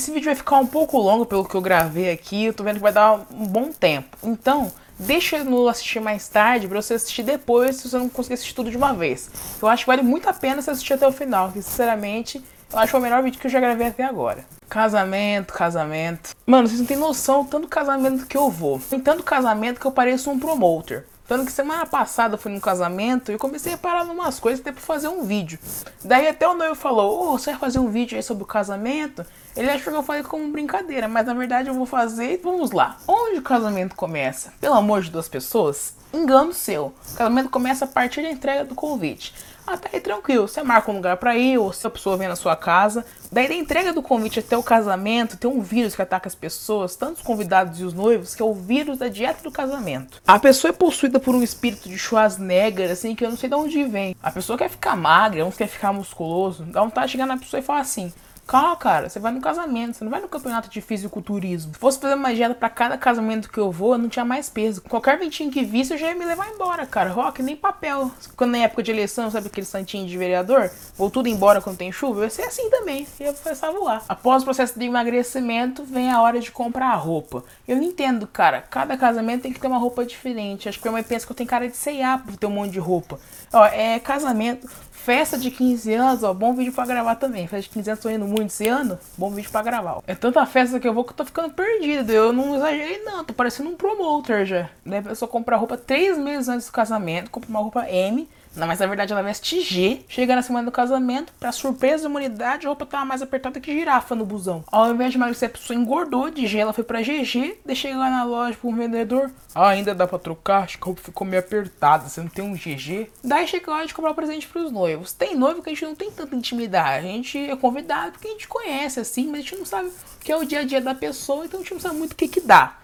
Esse vídeo vai ficar um pouco longo pelo que eu gravei aqui, eu tô vendo que vai dar um bom tempo. Então, deixa no assistir mais tarde pra você assistir depois se você não conseguir assistir tudo de uma vez. Eu acho que vale muito a pena você assistir até o final, que sinceramente eu acho que é o melhor vídeo que eu já gravei até agora. Casamento, casamento. Mano, vocês não têm noção do tanto casamento que eu vou. Tem tanto casamento que eu pareço um promoter. Tanto que semana passada eu fui num casamento e comecei a parar umas coisas até pra fazer um vídeo. Daí até o noivo falou, ô, oh, você vai fazer um vídeo aí sobre o casamento? Ele achou que eu falei como brincadeira, mas na verdade eu vou fazer vamos lá. Onde o casamento começa? Pelo amor de duas pessoas? Engano seu. O casamento começa a partir da entrega do convite. Até aí tranquilo, você marca um lugar para ir, ou se a pessoa vem na sua casa. Daí da entrega do convite até o casamento, tem um vírus que ataca as pessoas, tanto os convidados e os noivos, que é o vírus da dieta do casamento. A pessoa é possuída por um espírito de Schwarzenegger, assim, que eu não sei de onde vem. A pessoa quer ficar magra, uns quer ficar musculoso, dá vontade de chegar na pessoa e falar assim: Calma, cara, você vai no casamento, você não vai no campeonato de fisiculturismo. Se fosse fazer uma dieta para cada casamento que eu vou, eu não tinha mais peso. Qualquer ventinho que visse, eu já ia me levar embora, cara. Rock, nem papel. Quando na época de eleição, sabe aquele santinho de vereador? Vou tudo embora quando tem chuva? Eu ia ser assim também. Eu ia começar a voar. Após o processo de emagrecimento, vem a hora de comprar a roupa. Eu entendo, cara. Cada casamento tem que ter uma roupa diferente. Acho que minha mãe pensa que eu tenho cara de C&A por ter um monte de roupa. Ó, é casamento. Festa de 15 anos, ó, bom vídeo pra gravar também. Festa de 15 anos, tô indo muito esse ano, bom vídeo pra gravar. É tanta festa que eu vou que eu tô ficando perdido. Eu não exagerei, não, tô parecendo um promoter já. Daí a pessoa compra roupa três meses antes do casamento, compra uma roupa M não, mas na verdade ela veste G, chega na semana do casamento, pra surpresa da humanidade, a roupa tava mais apertada que girafa no busão. Ao invés de emagrecer, a pessoa engordou de G, ela foi pra GG, deixei lá na loja pro vendedor. Ah, ainda dá pra trocar? Acho que a roupa ficou meio apertada, você não tem um GG? Daí chega lá de comprar um presente pros noivos. Tem noivo que a gente não tem tanta intimidade, a gente é convidado porque a gente conhece assim, mas a gente não sabe o que é o dia a dia da pessoa, então a gente não sabe muito o que que dá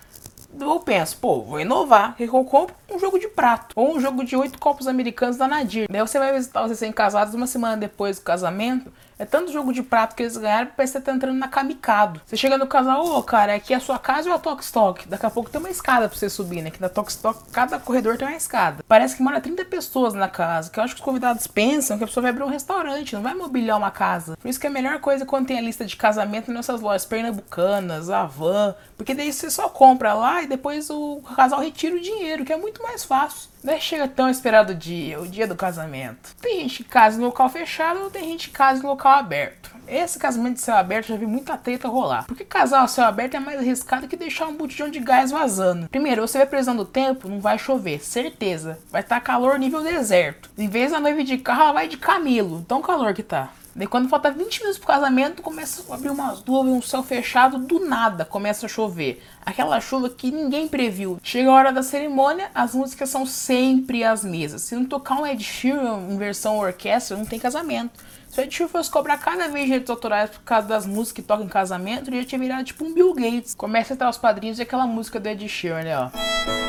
eu penso, pô, vou inovar. Eu compro? Um jogo de prato. Ou um jogo de oito copos americanos da Nadir. Daí você vai visitar os recém-casados uma semana depois do casamento. É tanto jogo de prato que eles ganharam que você tá entrando na kamikado. Você chega no casal, ô, cara, aqui é a sua casa ou a Tokstok? Daqui a pouco tem uma escada pra você subir, né? Que na Tokstok cada corredor tem uma escada. Parece que mora 30 pessoas na casa. Que eu acho que os convidados pensam que a pessoa vai abrir um restaurante, não vai mobiliar uma casa. Por isso que é a melhor coisa quando tem a lista de casamento nessas lojas pernambucanas, Avan. Porque daí você só compra lá e depois o casal retira o dinheiro, que é muito mais fácil. É chega tão esperado dia, o dia do casamento. Tem gente que casa em local fechado tem gente que casa em local aberto. Esse casamento de céu aberto já vi muita treta rolar. Porque casar ao céu aberto é mais arriscado que deixar um botijão de gás vazando. Primeiro, você vai precisando do tempo, não vai chover, certeza. Vai estar tá calor nível deserto. Em vez da noiva de carro, ela vai de camelo. Tão calor que tá. Daí quando falta 20 minutos pro casamento, começa a abrir umas nuvens, um céu fechado, do nada começa a chover. Aquela chuva que ninguém previu. Chega a hora da cerimônia, as músicas são sempre as mesmas. Se não tocar um Ed Sheeran em versão orquestra, não tem casamento. Se o Ed Sheeran fosse cobrar cada vez direitos autorais por causa das músicas que tocam em casamento, ele já tinha virado tipo um Bill Gates. Começa a estar os padrinhos e aquela música do Ed Sheeran, né, ó.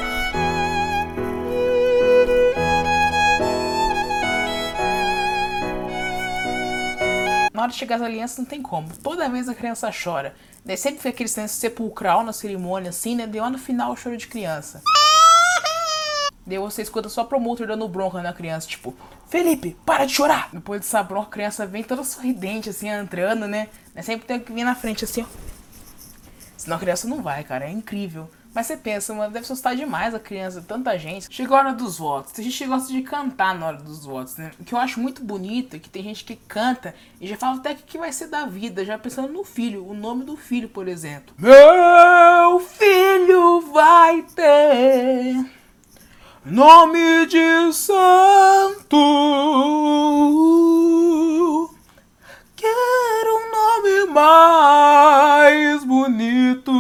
Na hora de chegar as alianças não tem como. Toda vez a criança chora. Daí sempre fica aquele silêncio sepulcral na cerimônia, assim, né? Deu no final o choro de criança. Daí você escuta só promotor dando bronca na criança, tipo, Felipe, para de chorar! Depois dessa bronca, a criança vem toda sorridente, assim, entrando, né? Sempre tem que vir na frente, assim, ó. Senão a criança não vai, cara, é incrível. Mas você pensa, mano, deve assustar demais a criança, tanta gente. Chegou a hora dos votos. Tem gente que gosta de cantar na hora dos votos, né? O que eu acho muito bonito é que tem gente que canta e já fala até que, que vai ser da vida, já pensando no filho, o nome do filho, por exemplo. Meu filho vai ter nome de santo. Quero um nome mais bonito.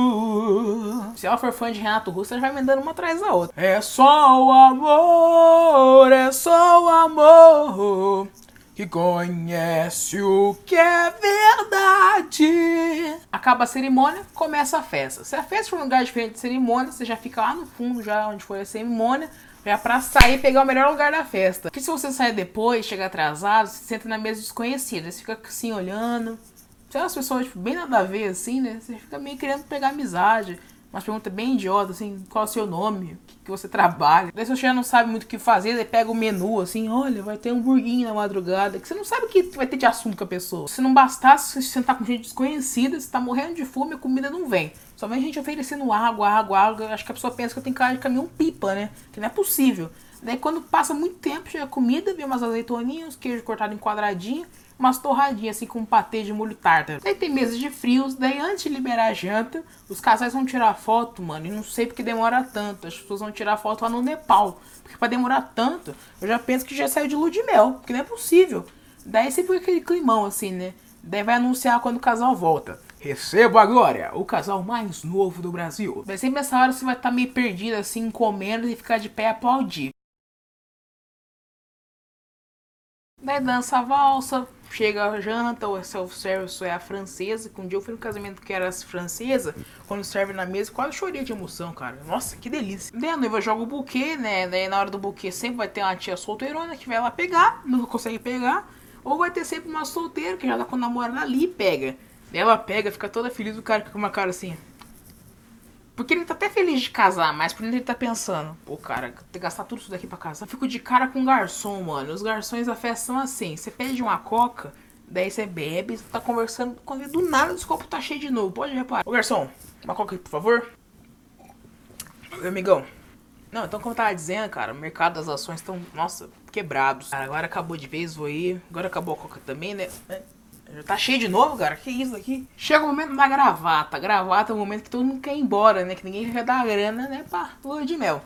Se ela for fã de Renato Russo, ela vai me dando uma atrás da outra. É só o amor, é só o amor que conhece o que é verdade. Acaba a cerimônia, começa a festa. Se a festa for um lugar diferente de cerimônia, você já fica lá no fundo, já onde foi a cerimônia, já pra sair e pegar o melhor lugar da festa. Porque se você sair depois, chega atrasado, você senta na mesa desconhecida, você fica assim olhando. Tem umas pessoas tipo, bem nada a ver assim, né? Você fica meio querendo pegar amizade Umas perguntas bem idiotas, assim, qual é o seu nome? O que, que você trabalha? Daí você já não sabe muito o que fazer, daí pega o menu, assim, olha, vai ter um burguinho na madrugada, que você não sabe o que vai ter de assunto com a pessoa. Se não bastasse você sentar com gente desconhecida, você tá morrendo de fome, a comida não vem. Só vem gente oferecendo água, água, água. Acho que a pessoa pensa que eu tenho cara de caminhão pipa, né? Que não é possível. Daí quando passa muito tempo, chega comida, vem umas azeitoninhas, queijo cortado em quadradinho, umas torradinhas assim com um patê de molho tártaro. Daí tem mesa de frios, daí antes de liberar a janta, os casais vão tirar foto, mano, e não sei porque demora tanto. As pessoas vão tirar foto lá no Nepal. Porque pra demorar tanto, eu já penso que já saiu de lua de mel, porque não é possível. Daí sempre aquele climão assim, né? Daí vai anunciar quando o casal volta. Receba agora o casal mais novo do Brasil. Vai sempre nessa hora você vai estar tá meio perdido assim, comendo e ficar de pé aplaudir. Daí dança a valsa, chega a janta, o self-service é a francesa. Que um dia eu fui no casamento que era francesa, quando serve na mesa, quase chorei de emoção, cara. Nossa, que delícia. Daí a noiva joga o buquê, né? Daí na hora do buquê sempre vai ter uma tia solteirona que vai lá pegar, não consegue pegar. Ou vai ter sempre uma solteira que já tá com o namorado ali e pega. Daí ela pega, fica toda feliz, o cara com uma cara assim. Porque ele tá até feliz de casar, mas por dentro ele tá pensando, pô, cara, gastar tudo isso daqui pra casar. Eu fico de cara com garçom, mano. Os garçons da festa são assim: você pede uma coca, daí você bebe, você tá conversando, quando do nada os copos tá cheio de novo. Pode reparar. Ô garçom, uma coca aí, por favor. Meu amigão. Não, então como eu tava dizendo, cara, o mercado das ações estão, nossa, quebrados. Cara, agora acabou de vez, vou ir. Agora acabou a coca também, né? Já tá cheio de novo, cara? Que isso aqui? Chega o momento da gravata. Gravata é o momento que todo mundo quer ir embora, né? Que ninguém quer dar grana, né? Pra lua de mel.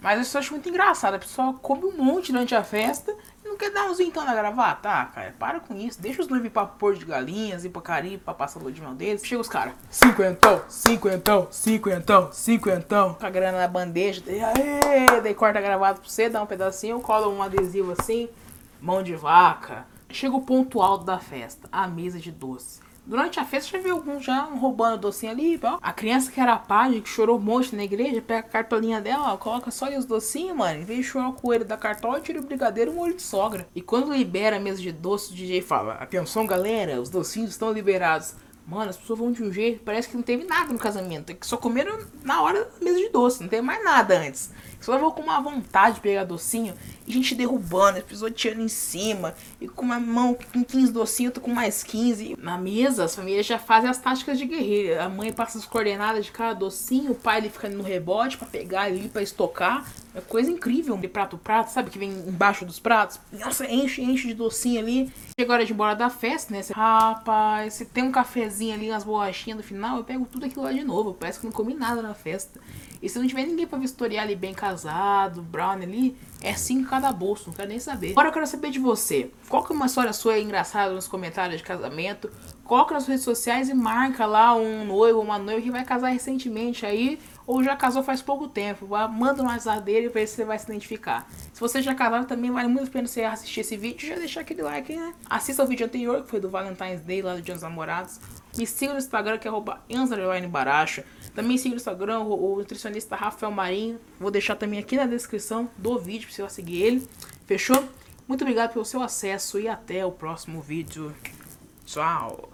Mas isso eu acho muito engraçado. A pessoa come um monte durante a festa e não quer dar uns então na gravata. Ah, cara, para com isso. Deixa os noivos ir pra pôr de galinhas, ir pra Caribe, pra passar lua de mel deles. Chega os caras. Cinquentão, cinquentão, cinquentão, cinquentão. Com a grana na bandeja. Daí, daí corta a gravata pra você, dá um pedacinho, cola um adesivo assim. Mão de vaca Chega o ponto alto da festa, a mesa de doce. Durante a festa já viu alguns já roubando docinho ali, ó. A criança que era página, que chorou um monte na igreja, pega a cartolinha dela, ó, coloca só ali os docinhos, mano. Em vez de chorar o coelho da cartola, tira o brigadeiro e um olho de sogra. E quando libera a mesa de doce, o DJ fala: Atenção, galera, os docinhos estão liberados. Mano, as pessoas vão de um jeito, parece que não teve nada no casamento. É que só comeram na hora da mesa de doce, não teve mais nada antes. Só vou com uma vontade de pegar docinho gente derrubando, pisoteando em cima. E com uma mão com 15 docinhos, tô com mais 15. Na mesa, as famílias já fazem as táticas de guerreira. A mãe passa as coordenadas de cada docinho, o pai ele fica no rebote para pegar ali, para estocar. É coisa incrível. De prato prato, sabe? Que vem embaixo dos pratos. Nossa, enche, enche de docinho ali. Chega a hora de ir embora da festa, né? Você, Rapaz, se tem um cafezinho ali, umas bolachinhas no final, eu pego tudo aquilo lá de novo. Parece que não comi nada na festa. E se não tiver ninguém pra vistoriar ali bem casado, brown ali, é 5 cada bolso, não quero nem saber. Agora eu quero saber de você. Qual que é uma história sua engraçada nos comentários de casamento? Coloca nas redes sociais e marca lá um noivo ou uma noiva que vai casar recentemente aí ou já casou faz pouco tempo. Manda no WhatsApp dele pra ver se você vai se identificar. Se você já casado, também vale muito a pena você assistir esse vídeo e já deixar aquele like, né? Assista o vídeo anterior, que foi do Valentine's Day, lá do Dia dos Namorados. Me siga no Instagram, que é arroba. Também siga no Instagram o, nutricionista Rafael Marinho. Vou deixar também aqui na descrição do vídeo para você seguir ele. Fechou? Muito obrigado pelo seu acesso e até o próximo vídeo. Tchau!